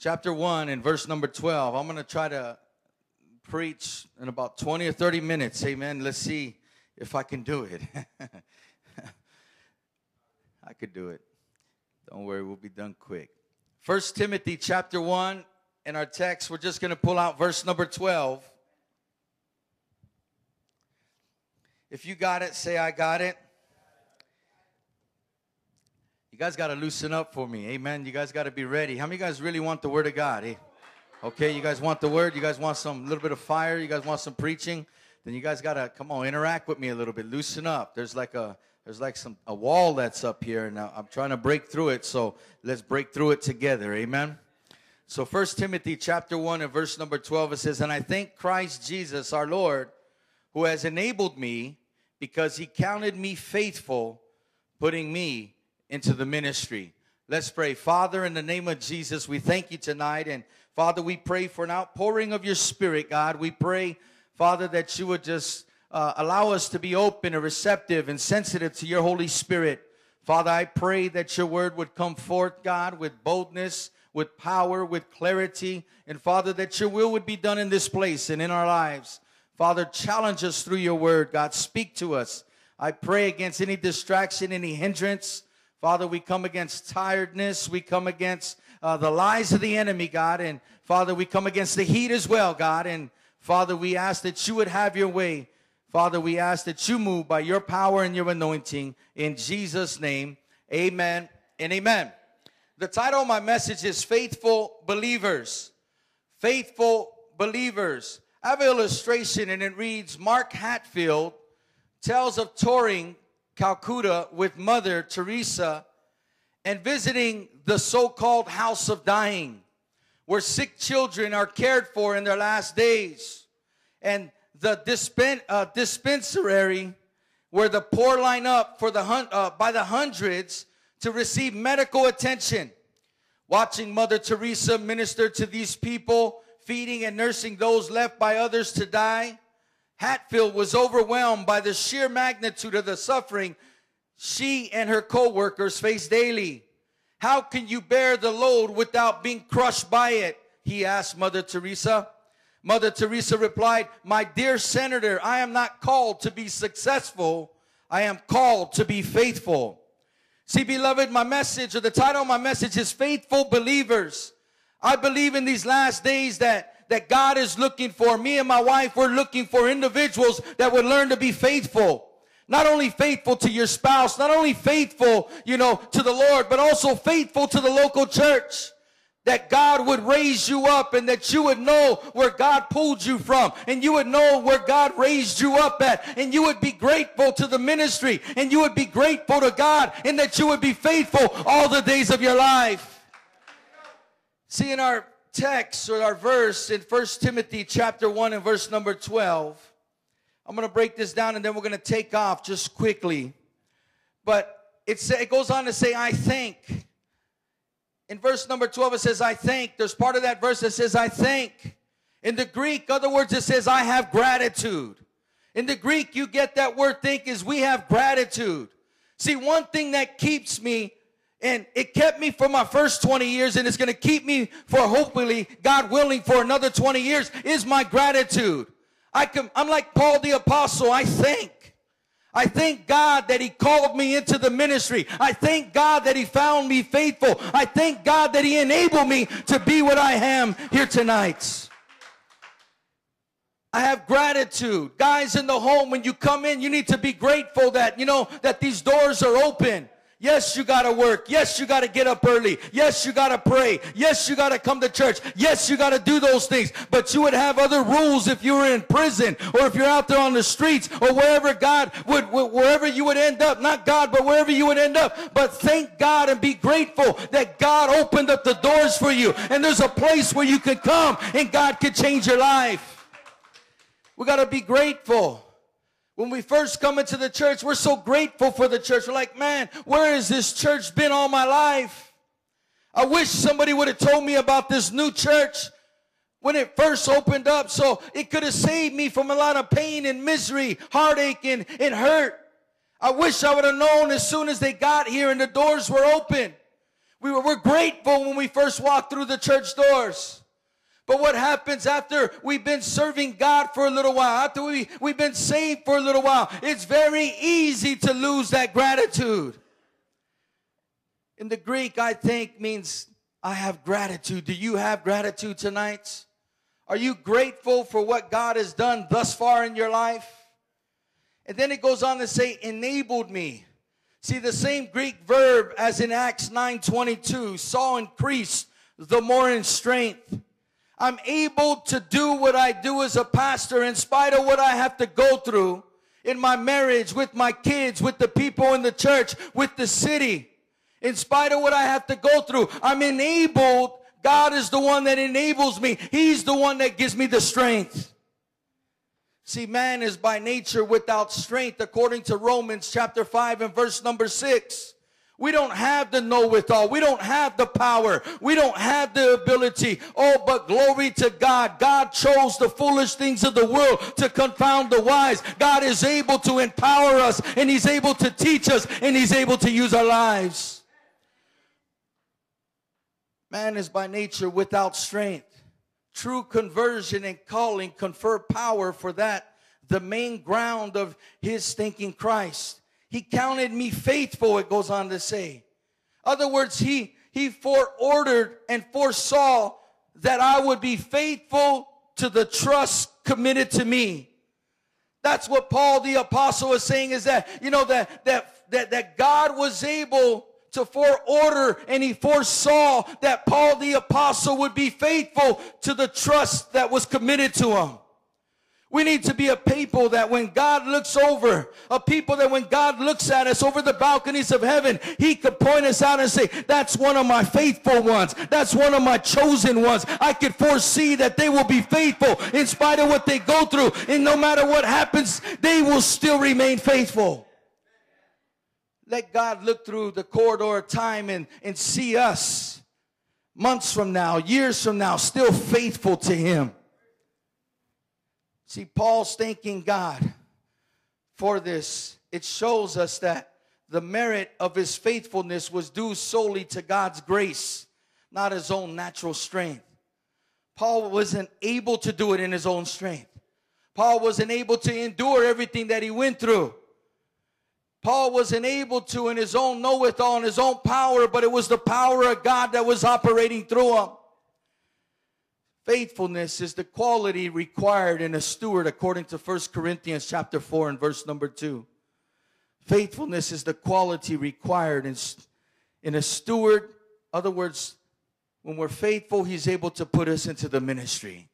chapter 1 and verse number 12. I'm going to try to preach in about 20 or 30 minutes. Amen. Let's see if I can do it. I could do it. Don't worry, we'll be done quick. First Timothy chapter 1 in our text, we're just going to pull out verse number 12. If you got it, say I got it. Guys got to loosen up for me. Amen. You guys got to be ready. How many of you guys really want the word of God? Eh? Okay, you guys want the word? You guys want some little bit of fire? You guys want some preaching? Then you guys got to come on, interact with me a little bit. Loosen up. There's like a there's like some a wall that's up here and I'm trying to break through it. So let's break through it together. Amen. So First Timothy chapter 1 and verse number 12 it says, "And I thank Christ Jesus our Lord who has enabled me because he counted me faithful putting me into the ministry." Let's pray. Father, in the name of Jesus, we thank you tonight and Father, we pray for an outpouring of your spirit, God. We pray, Father, that you would just uh, allow us to be open and receptive and sensitive to your Holy Spirit. Father, I pray that your word would come forth, God, with boldness, with power, with clarity. And Father, that your will would be done in this place and in our lives. Father, challenge us through your word. God, speak to us. I pray against any distraction, any hindrance. Father, we come against tiredness. We come against uh, the lies of the enemy, God. And Father, we come against the heat as well, God. And Father, we ask that you would have your way. Father, we ask that you move by your power and your anointing in Jesus' name. Amen and amen. The title of my message is Faithful Believers. Faithful Believers. I have an illustration and it reads Mark Hatfield tells of touring Calcutta with Mother Teresa and visiting the so called house of dying, where sick children are cared for in their last days. And the dispen- uh, dispensary where the poor line up for the hun- uh, by the hundreds to receive medical attention. Watching Mother Teresa minister to these people, feeding and nursing those left by others to die, Hatfield was overwhelmed by the sheer magnitude of the suffering she and her co-workers face daily. How can you bear the load without being crushed by it? He asked Mother Teresa. Mother Teresa replied, My dear Senator, I am not called to be successful. I am called to be faithful. See, beloved, my message or the title of my message is Faithful Believers. I believe in these last days that, that God is looking for, me and my wife, we're looking for individuals that would learn to be faithful. Not only faithful to your spouse, not only faithful, you know, to the Lord, but also faithful to the local church. That God would raise you up and that you would know where God pulled you from. And you would know where God raised you up at. And you would be grateful to the ministry. And you would be grateful to God and that you would be faithful all the days of your life. See in our text or our verse in First Timothy chapter 1 and verse number 12, I'm going to break this down and then we're going to take off just quickly. But it, it goes on to say, I think in verse number 12, it says, I thank. There's part of that verse that says, I thank. In the Greek, other words, it says, I have gratitude. In the Greek, you get that word think is we have gratitude. See, one thing that keeps me, and it kept me for my first 20 years, and it's going to keep me for hopefully, God willing, for another 20 years, is my gratitude. I can, I'm like Paul the apostle. I thank. I thank God that He called me into the ministry. I thank God that He found me faithful. I thank God that He enabled me to be what I am here tonight. I have gratitude. Guys in the home, when you come in, you need to be grateful that, you know, that these doors are open. Yes, you got to work. Yes, you got to get up early. Yes, you got to pray. Yes, you got to come to church. Yes, you got to do those things. But you would have other rules if you were in prison or if you're out there on the streets or wherever God would, wherever you would end up. Not God, but wherever you would end up. But thank God and be grateful that God opened up the doors for you. And there's a place where you can come and God can change your life. We got to be grateful. When we first come into the church, we're so grateful for the church. We're like, man, where has this church been all my life? I wish somebody would have told me about this new church when it first opened up so it could have saved me from a lot of pain and misery, heartache and, and hurt. I wish I would have known as soon as they got here and the doors were open. We were, we're grateful when we first walked through the church doors. But what happens after we've been serving God for a little while, after we, we've been saved for a little while? It's very easy to lose that gratitude. In the Greek, I think means I have gratitude. Do you have gratitude tonight? Are you grateful for what God has done thus far in your life? And then it goes on to say, enabled me. See, the same Greek verb as in Acts 9:22, Saul increased the more in strength. I'm able to do what I do as a pastor in spite of what I have to go through in my marriage, with my kids, with the people in the church, with the city. In spite of what I have to go through, I'm enabled. God is the one that enables me. He's the one that gives me the strength. See, man is by nature without strength, according to Romans chapter 5 and verse number 6. We don't have the know with all. We don't have the power. We don't have the ability. Oh, but glory to God. God chose the foolish things of the world to confound the wise. God is able to empower us and He's able to teach us and He's able to use our lives. Man is by nature without strength. True conversion and calling confer power for that, the main ground of his thinking Christ. He counted me faithful, it goes on to say. Other words, he, he foreordered and foresaw that I would be faithful to the trust committed to me. That's what Paul the apostle is saying is that, you know, that, that, that, that God was able to foreorder and he foresaw that Paul the apostle would be faithful to the trust that was committed to him. We need to be a people that when God looks over, a people that when God looks at us over the balconies of heaven, He could point us out and say, that's one of my faithful ones. That's one of my chosen ones. I could foresee that they will be faithful in spite of what they go through. And no matter what happens, they will still remain faithful. Let God look through the corridor of time and, and see us months from now, years from now, still faithful to Him. See, Paul's thanking God for this. It shows us that the merit of his faithfulness was due solely to God's grace, not his own natural strength. Paul wasn't able to do it in his own strength. Paul wasn't able to endure everything that he went through. Paul wasn't able to in his own know with all in his own power, but it was the power of God that was operating through him. Faithfulness is the quality required in a steward according to 1 Corinthians chapter 4 and verse number 2. Faithfulness is the quality required in, in a steward. Other words, when we're faithful, he's able to put us into the ministry.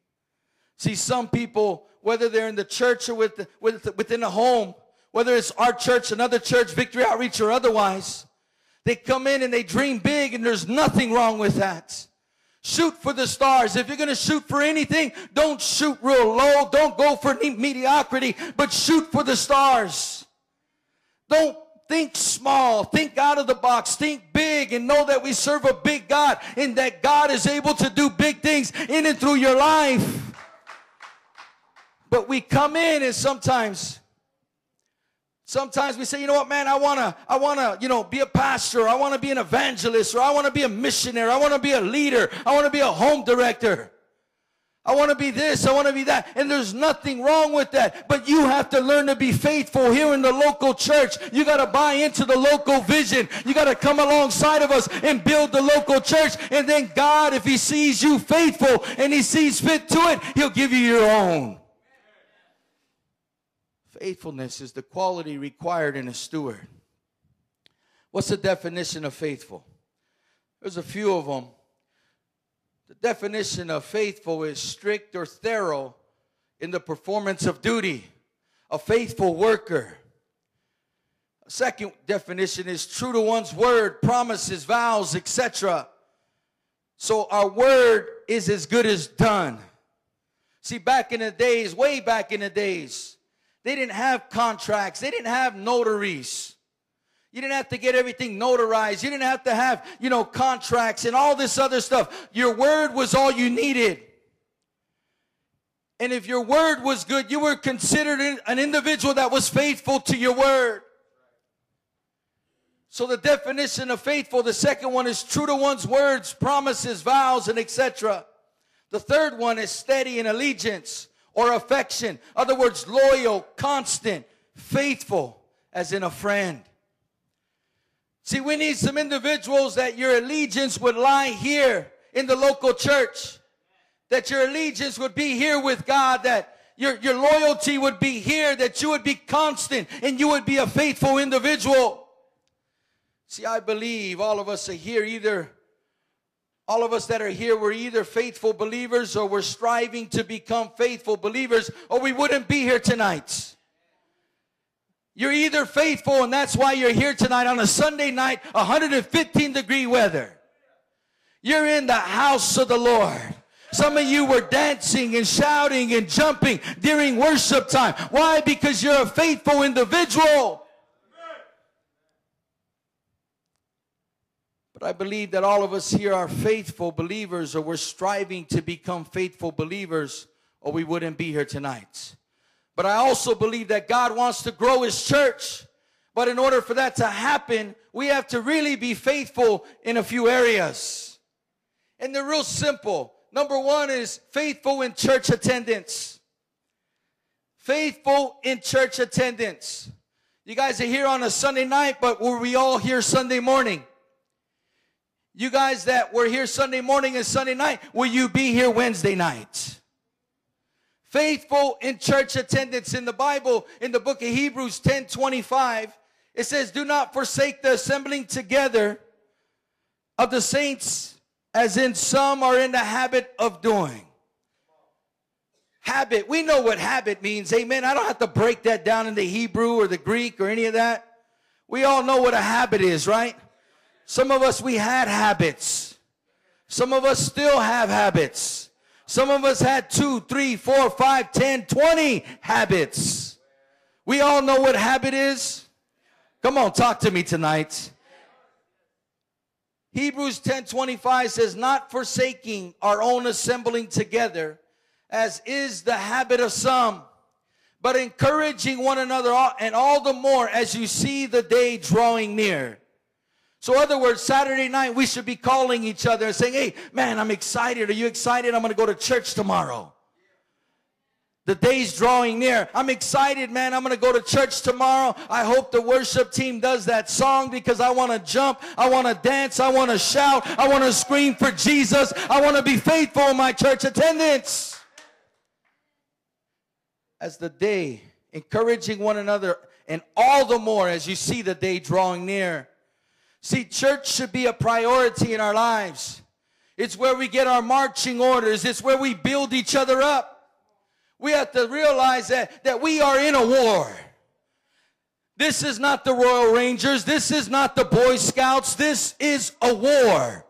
See, some people, whether they're in the church or with, with, within a home, whether it's our church, another church, Victory Outreach, or otherwise, they come in and they dream big, and there's nothing wrong with that. Shoot for the stars. If you're going to shoot for anything, don't shoot real low. Don't go for mediocrity, but shoot for the stars. Don't think small. Think out of the box. Think big and know that we serve a big God and that God is able to do big things in and through your life. But we come in and sometimes Sometimes we say, you know what, man, I wanna, I wanna, you know, be a pastor, I wanna be an evangelist, or I wanna be a missionary, I wanna be a leader, I wanna be a home director. I want to be this, I want to be that. And there's nothing wrong with that. But you have to learn to be faithful here in the local church. You got to buy into the local vision. You got to come alongside of us and build the local church. And then God, if he sees you faithful and he sees fit to it, he'll give you your own. Faithfulness is the quality required in a steward. What's the definition of faithful? There's a few of them. The definition of faithful is strict or thorough in the performance of duty, a faithful worker. A second definition is true to one's word, promises, vows, etc. So our word is as good as done. See, back in the days, way back in the days, they didn't have contracts. They didn't have notaries. You didn't have to get everything notarized. You didn't have to have, you know, contracts and all this other stuff. Your word was all you needed. And if your word was good, you were considered an individual that was faithful to your word. So the definition of faithful, the second one is true to one's words, promises, vows, and etc. The third one is steady in allegiance or affection. Other words, loyal, constant, faithful, as in a friend. See, we need some individuals that your allegiance would lie here in the local church. That your allegiance would be here with God, that your, your loyalty would be here, that you would be constant and you would be a faithful individual. See, I believe all of us are here either, all of us that are here, we're either faithful believers or we're striving to become faithful believers or we wouldn't be here tonight. You're either faithful and that's why you're here tonight on a Sunday night, 115 degree weather. You're in the house of the Lord. Some of you were dancing and shouting and jumping during worship time. Why? Because you're a faithful individual. But I believe that all of us here are faithful believers or we're striving to become faithful believers or we wouldn't be here tonight. But I also believe that God wants to grow his church. But in order for that to happen, we have to really be faithful in a few areas. And they're real simple. Number one is faithful in church attendance. Faithful in church attendance. You guys are here on a Sunday night, but were we all here Sunday morning? You guys that were here Sunday morning and Sunday night, will you be here Wednesday night? faithful in church attendance in the Bible, in the book of Hebrews 10 25, it says, Do not forsake the assembling together of the saints, as in some are in the habit of doing. Habit, we know what habit means, amen. I don't have to break that down into Hebrew or the Greek or any of that. We all know what a habit is, right? Some of us, we had habits. Some of us still have habits. Some of us had two, three, four, five, ten, twenty habits. We all know what habit is. Come on, talk to me tonight. Hebrews 10 25 says, Not forsaking our own assembling together, as is the habit of some, but encouraging one another, and all the more as you see the day drawing near. So, other words, Saturday night we should be calling each other and saying, "Hey, man, I'm excited. Are you excited? I'm going to go to church tomorrow." The day's drawing near. I'm excited, man. I'm going to go to church tomorrow. I hope the worship team does that song because I want to jump. I want to dance. I want to shout. I want to scream for Jesus. I want to be faithful in my church attendance. As the day, encouraging one another, and all the more as you see the day drawing near. See, church should be a priority in our lives. It's where we get our marching orders. It's where we build each other up. We have to realize that, that we are in a war. This is not the Royal Rangers. This is not the Boy Scouts. This is a war.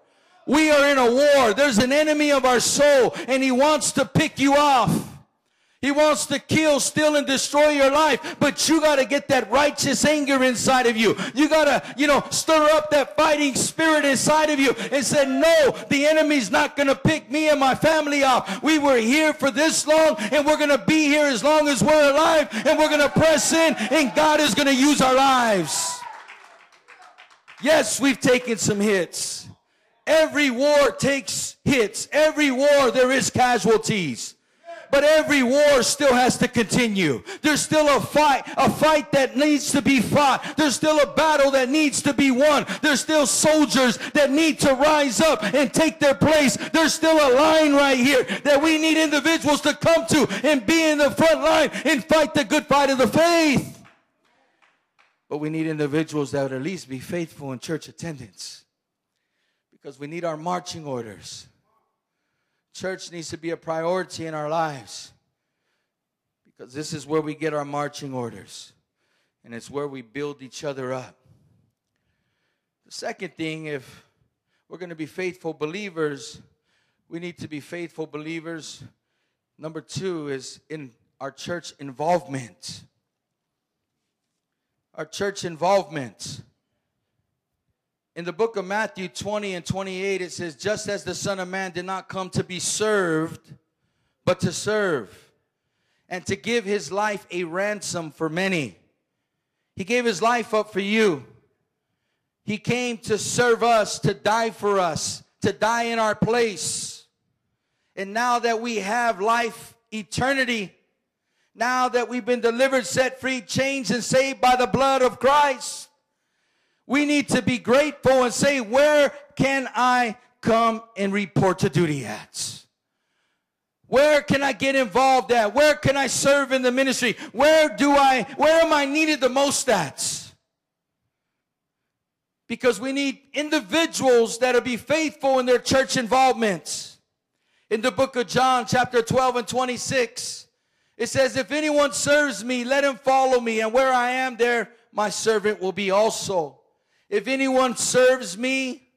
We are in a war. There's an enemy of our soul and he wants to pick you off. He wants to kill, steal, and destroy your life, but you got to get that righteous anger inside of you. You got to, you know, stir up that fighting spirit inside of you and say, no, the enemy's not going to pick me and my family off. We were here for this long, and we're going to be here as long as we're alive, and we're going to press in, and God is going to use our lives. Yes, we've taken some hits. Every war takes hits. Every war, there is casualties but every war still has to continue. There's still a fight, a fight that needs to be fought. There's still a battle that needs to be won. There's still soldiers that need to rise up and take their place. There's still a line right here that we need individuals to come to and be in the front line and fight the good fight of the faith. But we need individuals that would at least be faithful in church attendance because we need our marching orders. Church needs to be a priority in our lives because this is where we get our marching orders and it's where we build each other up. The second thing, if we're going to be faithful believers, we need to be faithful believers. Number two is in our church involvement. Our church involvement. In the book of Matthew 20 and 28, it says, Just as the Son of Man did not come to be served, but to serve, and to give his life a ransom for many. He gave his life up for you. He came to serve us, to die for us, to die in our place. And now that we have life, eternity, now that we've been delivered, set free, changed, and saved by the blood of Christ, we need to be grateful and say, Where can I come and report to duty at? Where can I get involved at? Where can I serve in the ministry? Where do I, where am I needed the most at? Because we need individuals that'll be faithful in their church involvements. In the book of John, chapter 12 and 26, it says, If anyone serves me, let him follow me, and where I am, there my servant will be also. If anyone serves me,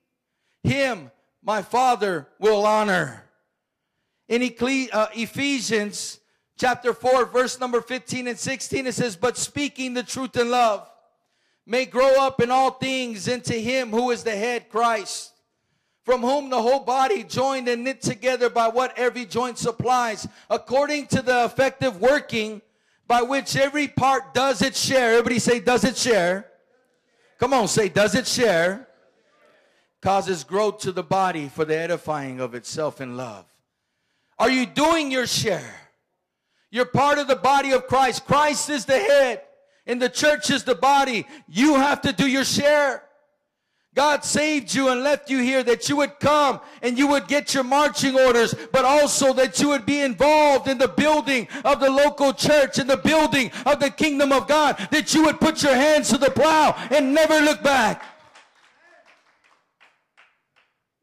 him my Father will honor. In uh, Ephesians chapter 4, verse number 15 and 16, it says, But speaking the truth in love, may grow up in all things into him who is the head, Christ, from whom the whole body joined and knit together by what every joint supplies, according to the effective working by which every part does its share. Everybody say, does its share? Come on, say, does it share? Causes growth to the body for the edifying of itself in love. Are you doing your share? You're part of the body of Christ. Christ is the head and the church is the body. You have to do your share. God saved you and left you here that you would come and you would get your marching orders, but also that you would be involved in the building of the local church and the building of the kingdom of God, that you would put your hands to the plow and never look back.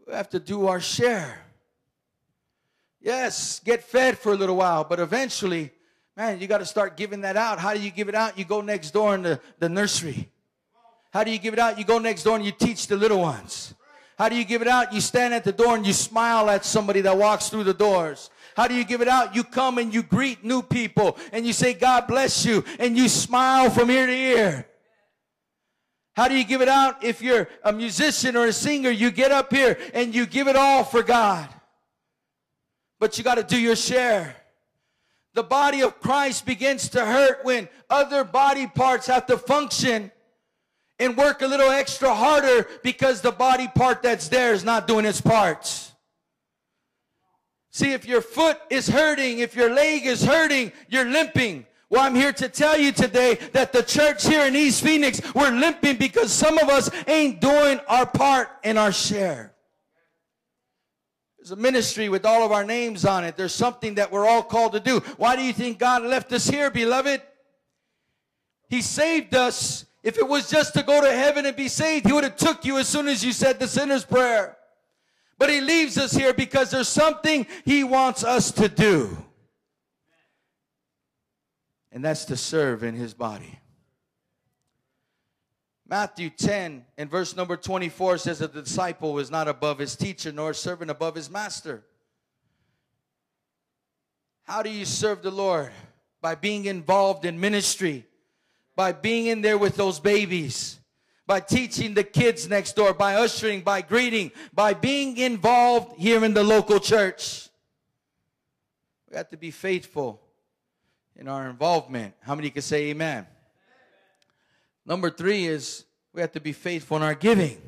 We have to do our share. Yes, get fed for a little while, but eventually Man, you got to start giving that out. How do you give it out? You go next door in the, the nursery. How do you give it out? You go next door and you teach the little ones. How do you give it out? You stand at the door and you smile at somebody that walks through the doors. How do you give it out? You come and you greet new people and you say, God bless you, and you smile from ear to ear. How do you give it out? If you're a musician or a singer, you get up here and you give it all for God. But you got to do your share the body of Christ begins to hurt when other body parts have to function and work a little extra harder because the body part that's there is not doing its parts. See, if your foot is hurting, if your leg is hurting, you're limping. Well, I'm here to tell you today that the church here in East Phoenix, we're limping because some of us ain't doing our part and our share. There's a ministry with all of our names on it. There's something that we're all called to do. Why do you think God left us here, beloved? He saved us. If it was just to go to heaven and be saved, he would have took you as soon as you said the sinner's prayer. But he leaves us here because there's something he wants us to do. And that's to serve in his body. Matthew 10 and verse number 24 says that the disciple is not above his teacher nor a servant above his master. How do you serve the Lord? By being involved in ministry, by being in there with those babies, by teaching the kids next door, by ushering, by greeting, by being involved here in the local church. We have to be faithful in our involvement. How many can say amen? Number three is we have to be faithful in our giving.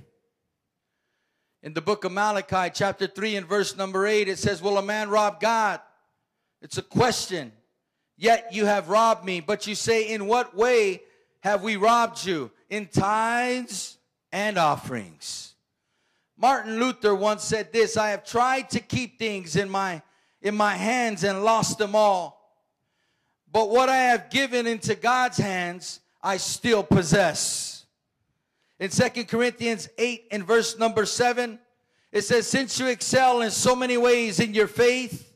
In the book of Malachi, chapter 3, and verse number 8, it says, Will a man rob God? It's a question. Yet you have robbed me. But you say, In what way have we robbed you? In tithes and offerings. Martin Luther once said this I have tried to keep things in my, in my hands and lost them all. But what I have given into God's hands, I still possess. In Second Corinthians 8 and verse number 7, it says, Since you excel in so many ways in your faith,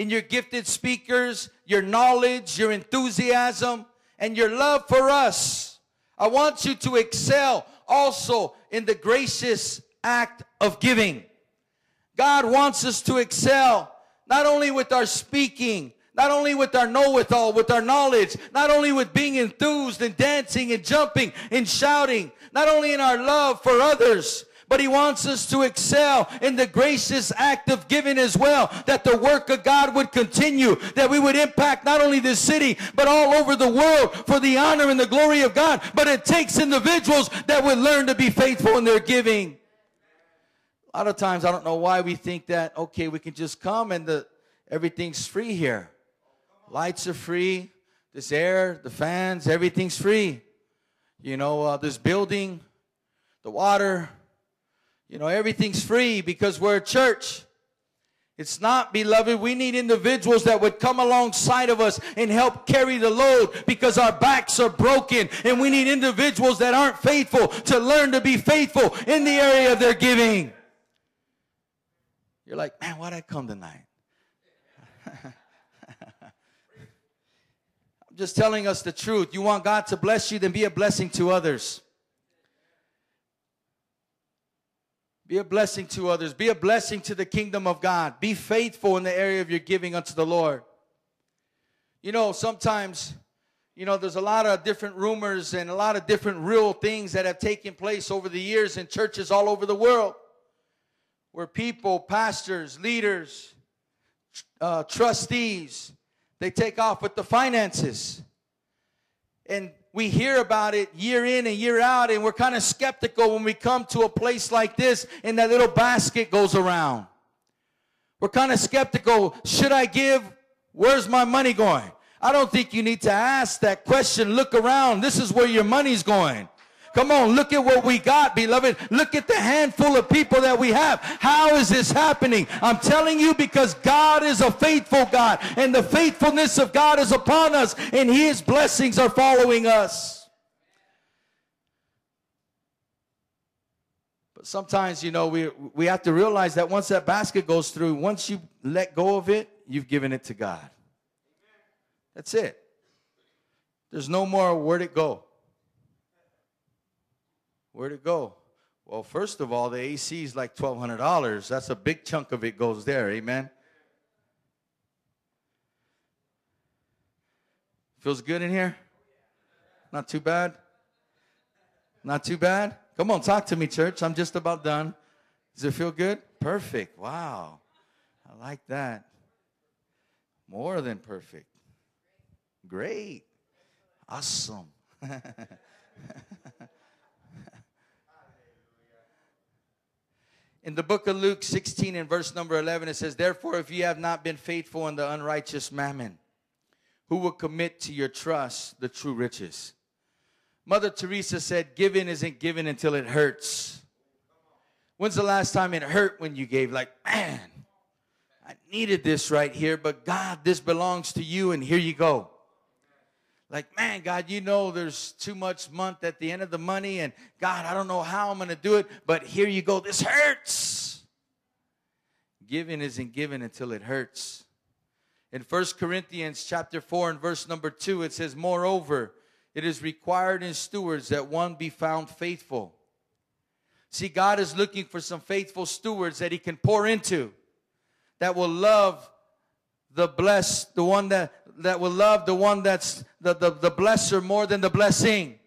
in your gifted speakers, your knowledge, your enthusiasm, and your love for us, I want you to excel also in the gracious act of giving. God wants us to excel not only with our speaking, not only with our know-withal, with our knowledge, not only with being enthused and dancing and jumping and shouting, not only in our love for others, but He wants us to excel in the gracious act of giving as well, that the work of God would continue, that we would impact not only this city, but all over the world for the honor and the glory of God. But it takes individuals that would learn to be faithful in their giving. A lot of times, I don't know why we think that, okay, we can just come and the, everything's free here. Lights are free, this air, the fans, everything's free. You know, uh, this building, the water, you know, everything's free because we're a church. It's not, beloved. We need individuals that would come alongside of us and help carry the load because our backs are broken. And we need individuals that aren't faithful to learn to be faithful in the area of their giving. You're like, man, why'd I come tonight? I'm just telling us the truth. You want God to bless you, then be a blessing to others. Be a blessing to others. Be a blessing to the kingdom of God. Be faithful in the area of your giving unto the Lord. You know, sometimes, you know, there's a lot of different rumors and a lot of different real things that have taken place over the years in churches all over the world where people, pastors, leaders, uh, trustees, they take off with the finances. And we hear about it year in and year out, and we're kind of skeptical when we come to a place like this and that little basket goes around. We're kind of skeptical. Should I give? Where's my money going? I don't think you need to ask that question. Look around. This is where your money's going. Come on, look at what we got, beloved. Look at the handful of people that we have. How is this happening? I'm telling you because God is a faithful God, and the faithfulness of God is upon us, and His blessings are following us. But sometimes, you know, we, we have to realize that once that basket goes through, once you let go of it, you've given it to God. That's it. There's no more where'd it go. Where'd it go? Well, first of all, the AC is like $1,200. That's a big chunk of it goes there. Amen. Feels good in here? Not too bad? Not too bad? Come on, talk to me, church. I'm just about done. Does it feel good? Perfect. Wow. I like that. More than perfect. Great. Awesome. In the book of Luke 16 and verse number 11, it says, Therefore, if you have not been faithful in the unrighteous mammon, who will commit to your trust the true riches? Mother Teresa said, Giving isn't given until it hurts. When's the last time it hurt when you gave? Like, man, I needed this right here, but God, this belongs to you, and here you go like, man, God, you know there's too much month at the end of the money, and God, I don't know how I'm going to do it, but here you go. This hurts. Giving isn't given until it hurts. In First Corinthians chapter 4 and verse number 2, it says, Moreover, it is required in stewards that one be found faithful. See, God is looking for some faithful stewards that He can pour into, that will love the blessed, the one that that will love the one that's the, the, the blesser more than the blessing.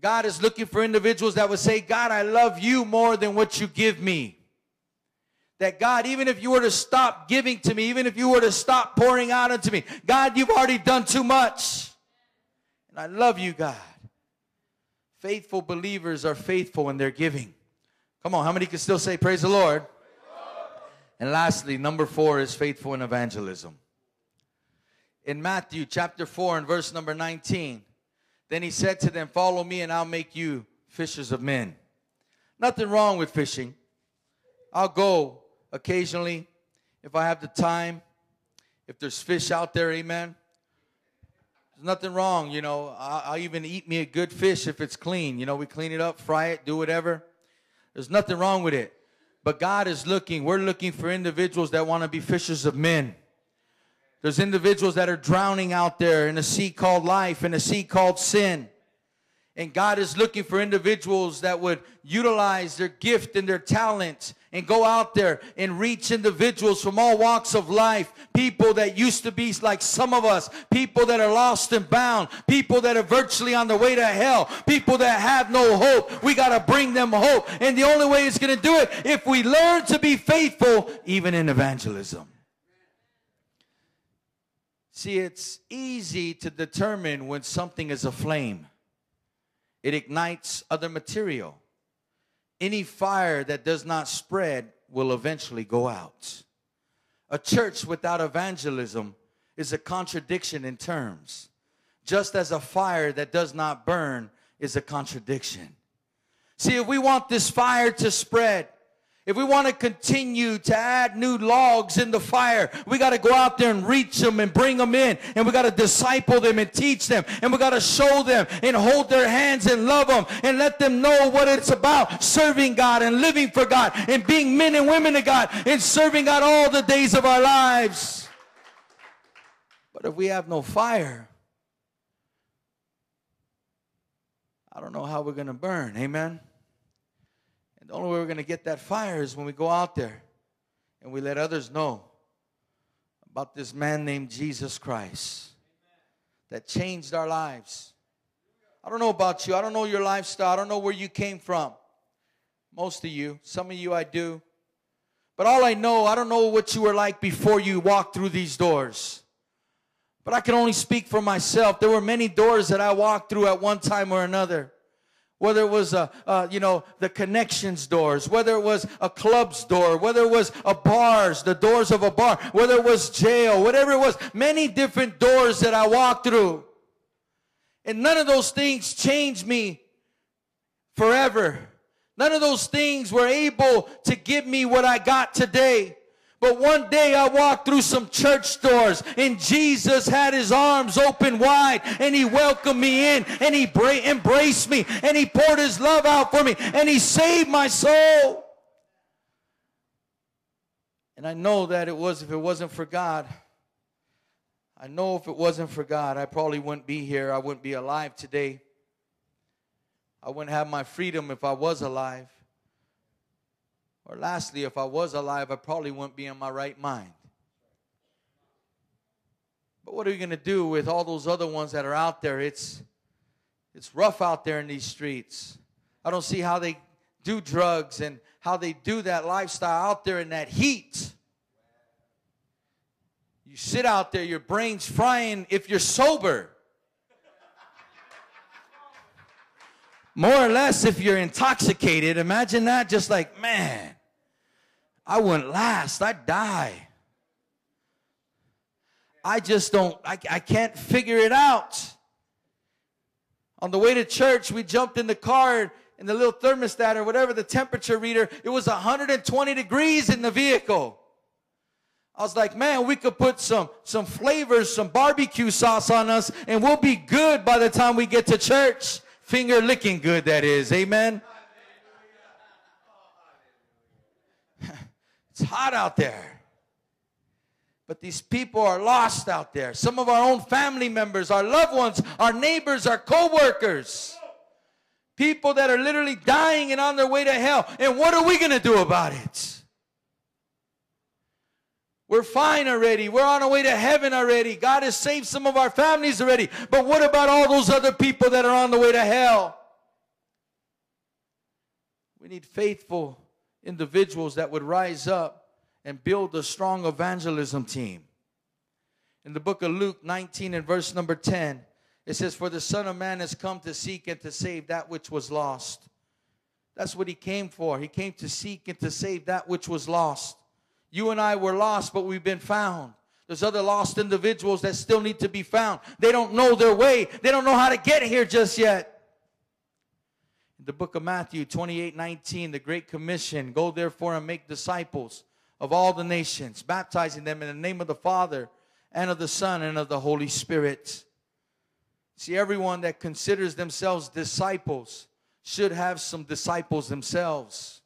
God is looking for individuals that would say, God, I love you more than what you give me. That God, even if you were to stop giving to me, even if you were to stop pouring out into me, God, you've already done too much. And I love you, God. Faithful believers are faithful in their giving. Come on, how many can still say, Praise the Lord? And lastly, number four is faithful in evangelism in Matthew chapter 4 and verse number 19. Then he said to them, Follow me, and I'll make you fishers of men. Nothing wrong with fishing. I'll go occasionally if I have the time, if there's fish out there, amen. There's nothing wrong, you know. I'll, I'll even eat me a good fish if it's clean. You know, we clean it up, fry it, do whatever. There's nothing wrong with it. But God is looking, we're looking for individuals that want to be fishers of men. There's individuals that are drowning out there in a sea called life, in a sea called sin. And God is looking for individuals that would utilize their gift and their talent and go out there and reach individuals from all walks of life. People that used to be like some of us. People that are lost and bound. People that are virtually on the way to hell. People that have no hope. We got to bring them hope. And the only way it's going to do it if we learn to be faithful even in evangelism. See, it's easy to determine when something is a flame. It ignites other material. Any fire that does not spread will eventually go out. A church without evangelism is a contradiction in terms, just as a fire that does not burn is a contradiction. See, if we want this fire to spread, if we want to continue to add new logs in the fire, we got to go out there and reach them and bring them in. And we got to disciple them and teach them. And we got to show them and hold their hands and love them and let them know what it's about serving God and living for God and being men and women of God and serving God all the days of our lives. But if we have no fire, I don't know how we're going to burn. Amen. And the only way we're going to get that fire is when we go out there and we let others know about this man named Jesus Christ that changed our lives. I don't know about you. I don't know your lifestyle. I don't know where you came from. Most of you. Some of you I do. But all I know, I don't know what you were like before you walked through these doors. But I can only speak for myself. There were many doors that I walked through at one time or another whether it was a, uh, you know the connections doors whether it was a club's door whether it was a bar's the doors of a bar whether it was jail whatever it was many different doors that i walked through. And none of those things changed me forever. None of those things were able to give me what i got today but one day I walked through some church doors and Jesus had his arms open wide and he welcomed me in and he bra- embraced me and he poured his love out for me and he saved my soul. And I know that it was, if it wasn't for God, I know if it wasn't for God, I probably wouldn't be here. I wouldn't be alive today. I wouldn't have my freedom if I was alive. Or lastly, if I was alive, I probably wouldn't be in my right mind. But what are you going to do with all those other ones that are out there? It's it's rough out there in these streets. I don't see how they do drugs and how they do that lifestyle out there in that heat. You sit out there, your brain's frying if you're sober. More or less if you're intoxicated. Imagine that, just like, man, I wouldn't last. I'd die. I just don't, I, I can't figure it out. On the way to church, we jumped in the car and the little thermostat or whatever, the temperature reader, it was 120 degrees in the vehicle. I was like, man, we could put some, some flavors, some barbecue sauce on us, and we'll be good by the time we get to church. Finger licking good, that is. Amen. It's hot out there. But these people are lost out there. Some of our own family members, our loved ones, our neighbors, our co-workers. People that are literally dying and on their way to hell. And what are we going to do about it? We're fine already. We're on our way to heaven already. God has saved some of our families already. But what about all those other people that are on the way to hell? We need faithful individuals that would rise up and build a strong evangelism team. In the book of Luke 19 and verse number 10, it says, For the Son of Man has come to seek and to save that which was lost. That's what he came for. He came to seek and to save that which was lost. You and I were lost, but we've been found. There's other lost individuals that still need to be found. They don't know their way, they don't know how to get here just yet In the book of Matthew 28 19, the Great Commission Go therefore and make disciples of all the nations, baptizing them in the name of the Father and of the Son and of the Holy Spirit. See, everyone that considers themselves disciples should have some disciples themselves.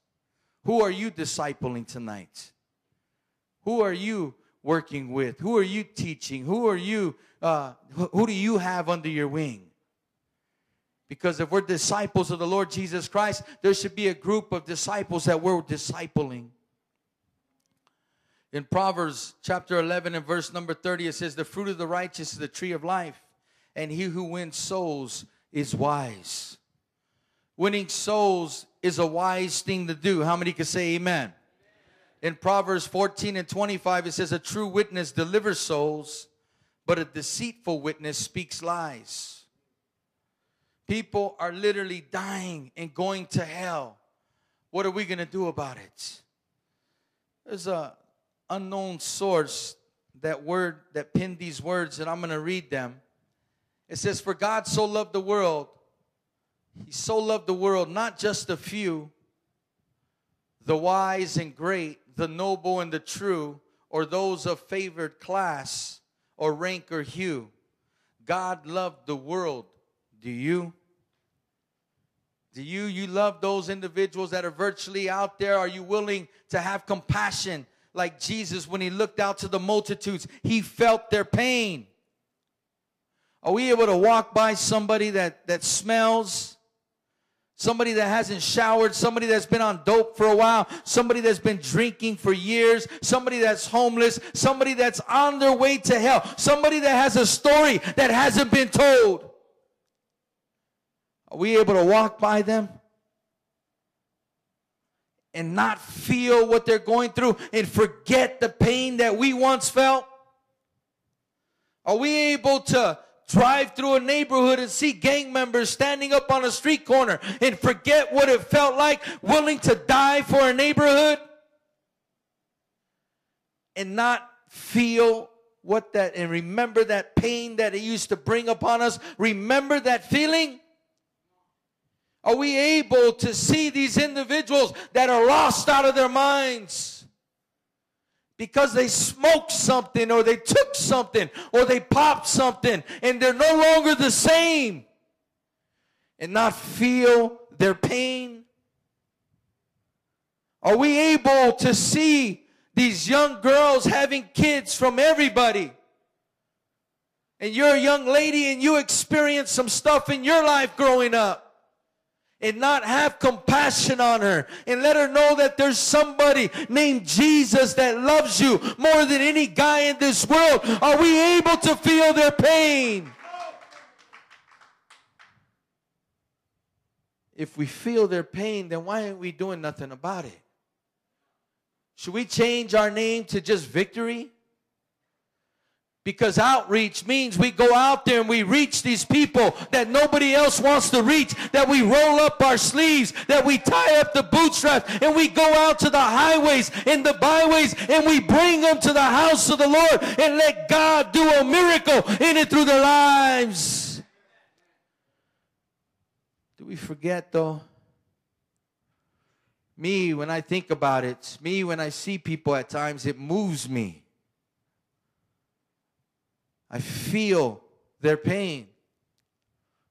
Who are you discipling tonight? Who are you working with? Who are you teaching? Who are you? Uh, who do you have under your wing? Because if we're disciples of the Lord Jesus Christ, there should be a group of disciples that we're discipling. In Proverbs chapter 11 and verse number 30, it says, The fruit of the righteous is the tree of life, and he who wins souls is wise. Winning souls is a wise thing to do. How many can say amen? In Proverbs 14 and 25, it says, A true witness delivers souls, but a deceitful witness speaks lies. People are literally dying and going to hell. What are we going to do about it? There's a unknown source that word that pinned these words, and I'm going to read them. It says, For God so loved the world, He so loved the world, not just a few, the wise and great, the noble and the true, or those of favored class or rank or hue. God loved the world. Do you? Do you you love those individuals that are virtually out there? Are you willing to have compassion like Jesus when he looked out to the multitudes? He felt their pain. Are we able to walk by somebody that that smells somebody that hasn't showered, somebody that's been on dope for a while, somebody that's been drinking for years, somebody that's homeless, somebody that's on their way to hell, somebody that has a story that hasn't been told. Are we able to walk by them and not feel what they're going through and forget the pain that we once felt? Are we able to drive through a neighborhood and see gang members standing up on a street corner and forget what it felt like willing to die for a neighborhood and not feel what that and remember that pain that it used to bring upon us remember that feeling are we able to see these individuals that are lost out of their minds? Because they smoked something or they took something or they popped something and they're no longer the same and not feel their pain? Are we able to see these young girls having kids from everybody? And you're a young lady and you experienced some stuff in your life growing up and not have compassion on her and let her know that there's somebody named Jesus that loves you more than any guy in this world? Are we able to feel their pain? If we feel their pain, then why aren't we doing nothing about it? Should we change our name to just victory? Because outreach means we go out there and we reach these people that nobody else wants to reach, that we roll up our sleeves, that we tie up the bootstraps, and we go out to the highways and the byways and we bring them to the house of the Lord and let God do a miracle in it through their lives. Do we forget though? Me, when I think about it, me, when I see people at times, it moves me. I feel their pain.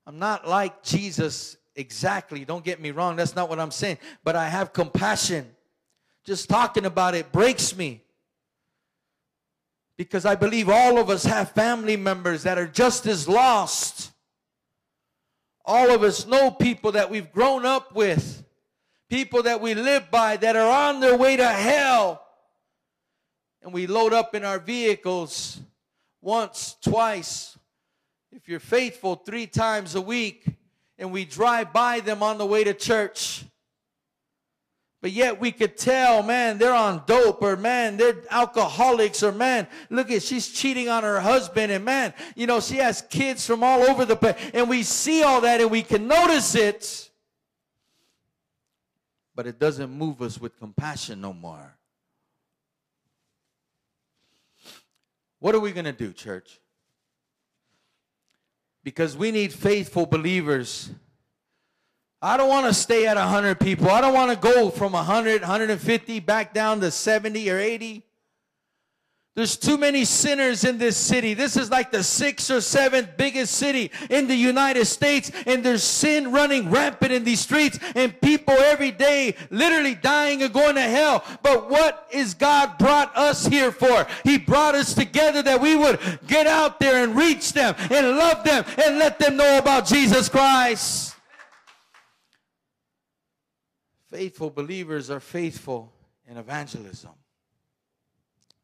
I'm not like Jesus exactly. Don't get me wrong. That's not what I'm saying. But I have compassion. Just talking about it breaks me. Because I believe all of us have family members that are just as lost. All of us know people that we've grown up with, people that we live by that are on their way to hell. And we load up in our vehicles once, twice, if you're faithful, three times a week, and we drive by them on the way to church. But yet we could tell, man, they're on dope, or man, they're alcoholics, or man, look at she's cheating on her husband, and man, you know, she has kids from all over the place. And we see all that and we can notice it. But it doesn't move us with compassion no more. What are we going to do, church? Because we need faithful believers. I don't want to stay at 100 people. I don't want to go from 100, 150 back down to 70 or 80. There's too many sinners in this city. This is like the sixth or seventh biggest city in the United States, and there's sin running rampant in these streets, and people every day literally dying and going to hell. But what is God brought us here for? He brought us together that we would get out there and reach them and love them and let them know about Jesus Christ. Faithful believers are faithful in evangelism.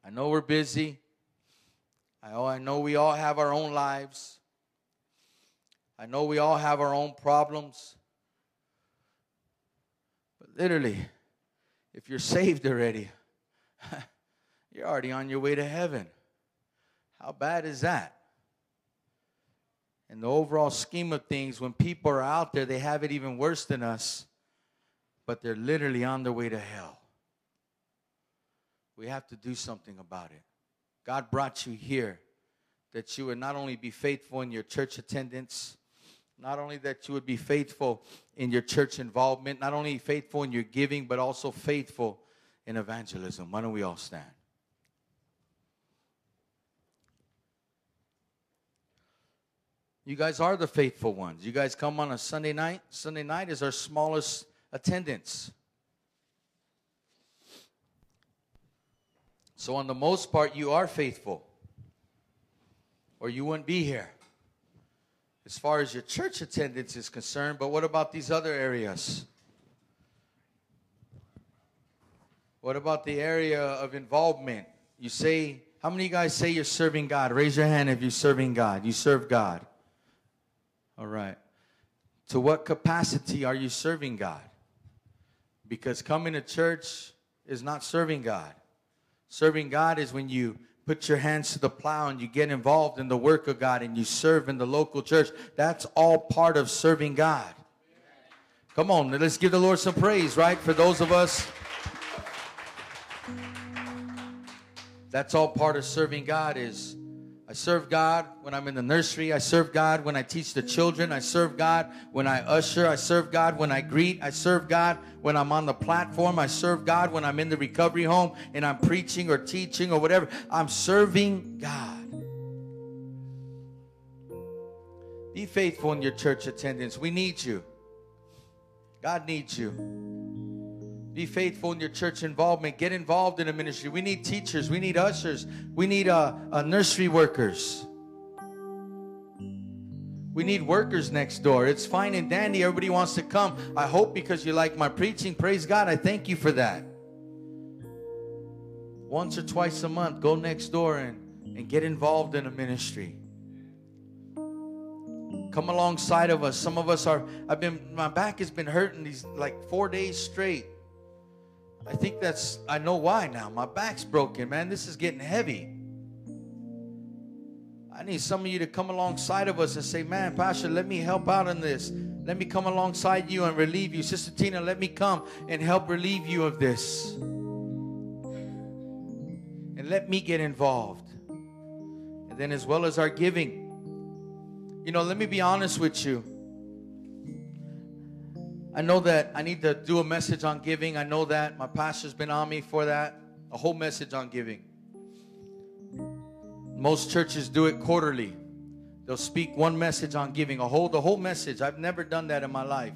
I know we're busy. I, know we all have our own lives. I know we all have our own problems. But literally, if you're saved already, you're already on your way to heaven. How bad is that? In the overall scheme of things, when people are out there, they have it even worse than us, but they're literally on their way to hell. We have to do something about it. God brought you here that you would not only be faithful in your church attendance, not only that you would be faithful in your church involvement, not only faithful in your giving, but also faithful in evangelism. Why don't we all stand? You guys are the faithful ones. You guys come on a Sunday night. Sunday night is our smallest attendance. So, on the most part, you are faithful, or you wouldn't be here as far as your church attendance is concerned. But what about these other areas? What about the area of involvement? You say, how many guys say you're serving God? Raise your hand if you're serving God. You serve God. All right. To what capacity are you serving God? Because coming to church is not serving God. Serving God is when you put your hands to the plow and you get involved in the work of God and you serve in the local church. That's all part of serving God. Come on, let's give the Lord some praise, right? For those of us, that's all part of serving God is serve God when I'm in the nursery. I serve God when I teach the children. I serve God when I usher. I serve God when I greet. I serve God when I'm on the platform. I serve God when I'm in the recovery home and I'm preaching or teaching or whatever. I'm serving God. Be faithful in your church attendance. We need you. God needs you. Be faithful in your church involvement. Get involved in a ministry. We need teachers. We need ushers. We need uh, uh, nursery workers. We need workers next door. It's fine and dandy. Everybody wants to come. I hope because you like my preaching. Praise God. I thank you for that. Once or twice a month, go next door and, and get involved in a ministry. Come alongside of us. Some of us are, I've been, my back has been hurting these like four days straight. I think that's, I know why now. My back's broken, man. This is getting heavy. I need some of you to come alongside of us and say, man, Pastor, let me help out in this. Let me come alongside you and relieve you. Sister Tina, let me come and help relieve you of this. And let me get involved. And then, as well as our giving, you know, let me be honest with you. I know that I need to do a message on giving. I know that my pastor's been on me for that. A whole message on giving. Most churches do it quarterly. They'll speak one message on giving, a whole the whole message. I've never done that in my life.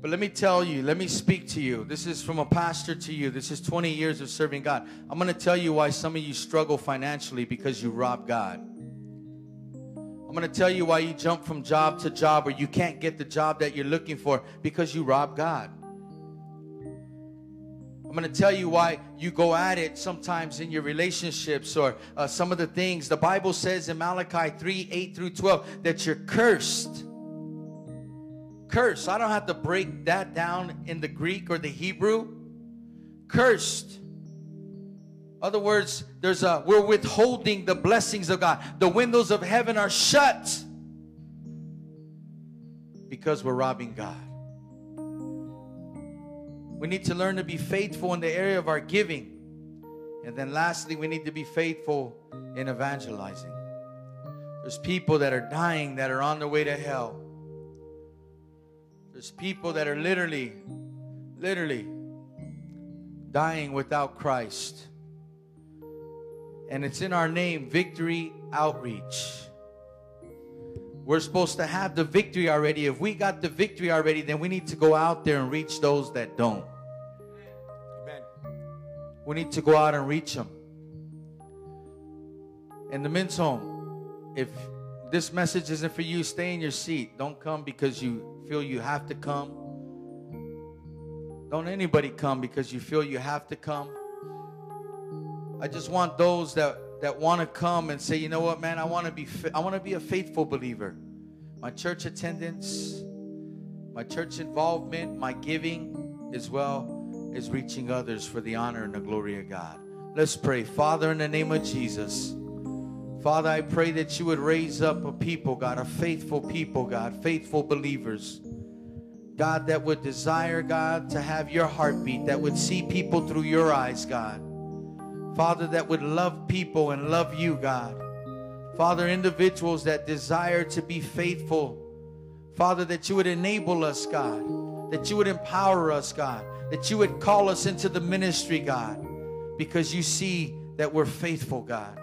But let me tell you, let me speak to you. This is from a pastor to you. This is 20 years of serving God. I'm going to tell you why some of you struggle financially because you rob God. Going to tell you why you jump from job to job or you can't get the job that you're looking for because you rob God. I'm going to tell you why you go at it sometimes in your relationships or uh, some of the things. The Bible says in Malachi 3 8 through 12 that you're cursed. Cursed. I don't have to break that down in the Greek or the Hebrew. Cursed other words, there's a we're withholding the blessings of God. The windows of heaven are shut because we're robbing God. We need to learn to be faithful in the area of our giving. And then lastly, we need to be faithful in evangelizing. There's people that are dying that are on their way to hell. There's people that are literally, literally dying without Christ. And it's in our name, Victory Outreach. We're supposed to have the victory already. If we got the victory already, then we need to go out there and reach those that don't. Amen. We need to go out and reach them. In the men's home, if this message isn't for you, stay in your seat. Don't come because you feel you have to come. Don't anybody come because you feel you have to come. I just want those that that want to come and say, you know what, man, I want to be I want to be a faithful believer. My church attendance, my church involvement, my giving as well is reaching others for the honor and the glory of God. Let's pray. Father, in the name of Jesus, Father, I pray that you would raise up a people, God, a faithful people, God, faithful believers. God, that would desire, God, to have your heartbeat, that would see people through your eyes, God. Father, that would love people and love you, God. Father, individuals that desire to be faithful. Father, that you would enable us, God. That you would empower us, God. That you would call us into the ministry, God. Because you see that we're faithful, God.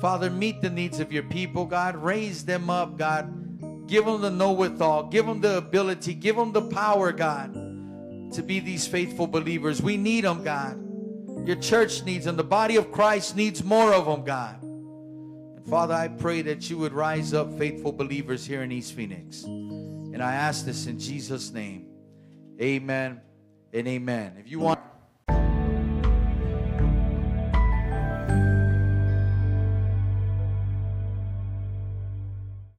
Father, meet the needs of your people, God. Raise them up, God. Give them the know withal. Give them the ability. Give them the power, God, to be these faithful believers. We need them, God. Your church needs them. The body of Christ needs more of them, God. And Father, I pray that you would rise up faithful believers here in East Phoenix. And I ask this in Jesus' name. Amen and amen. If you want.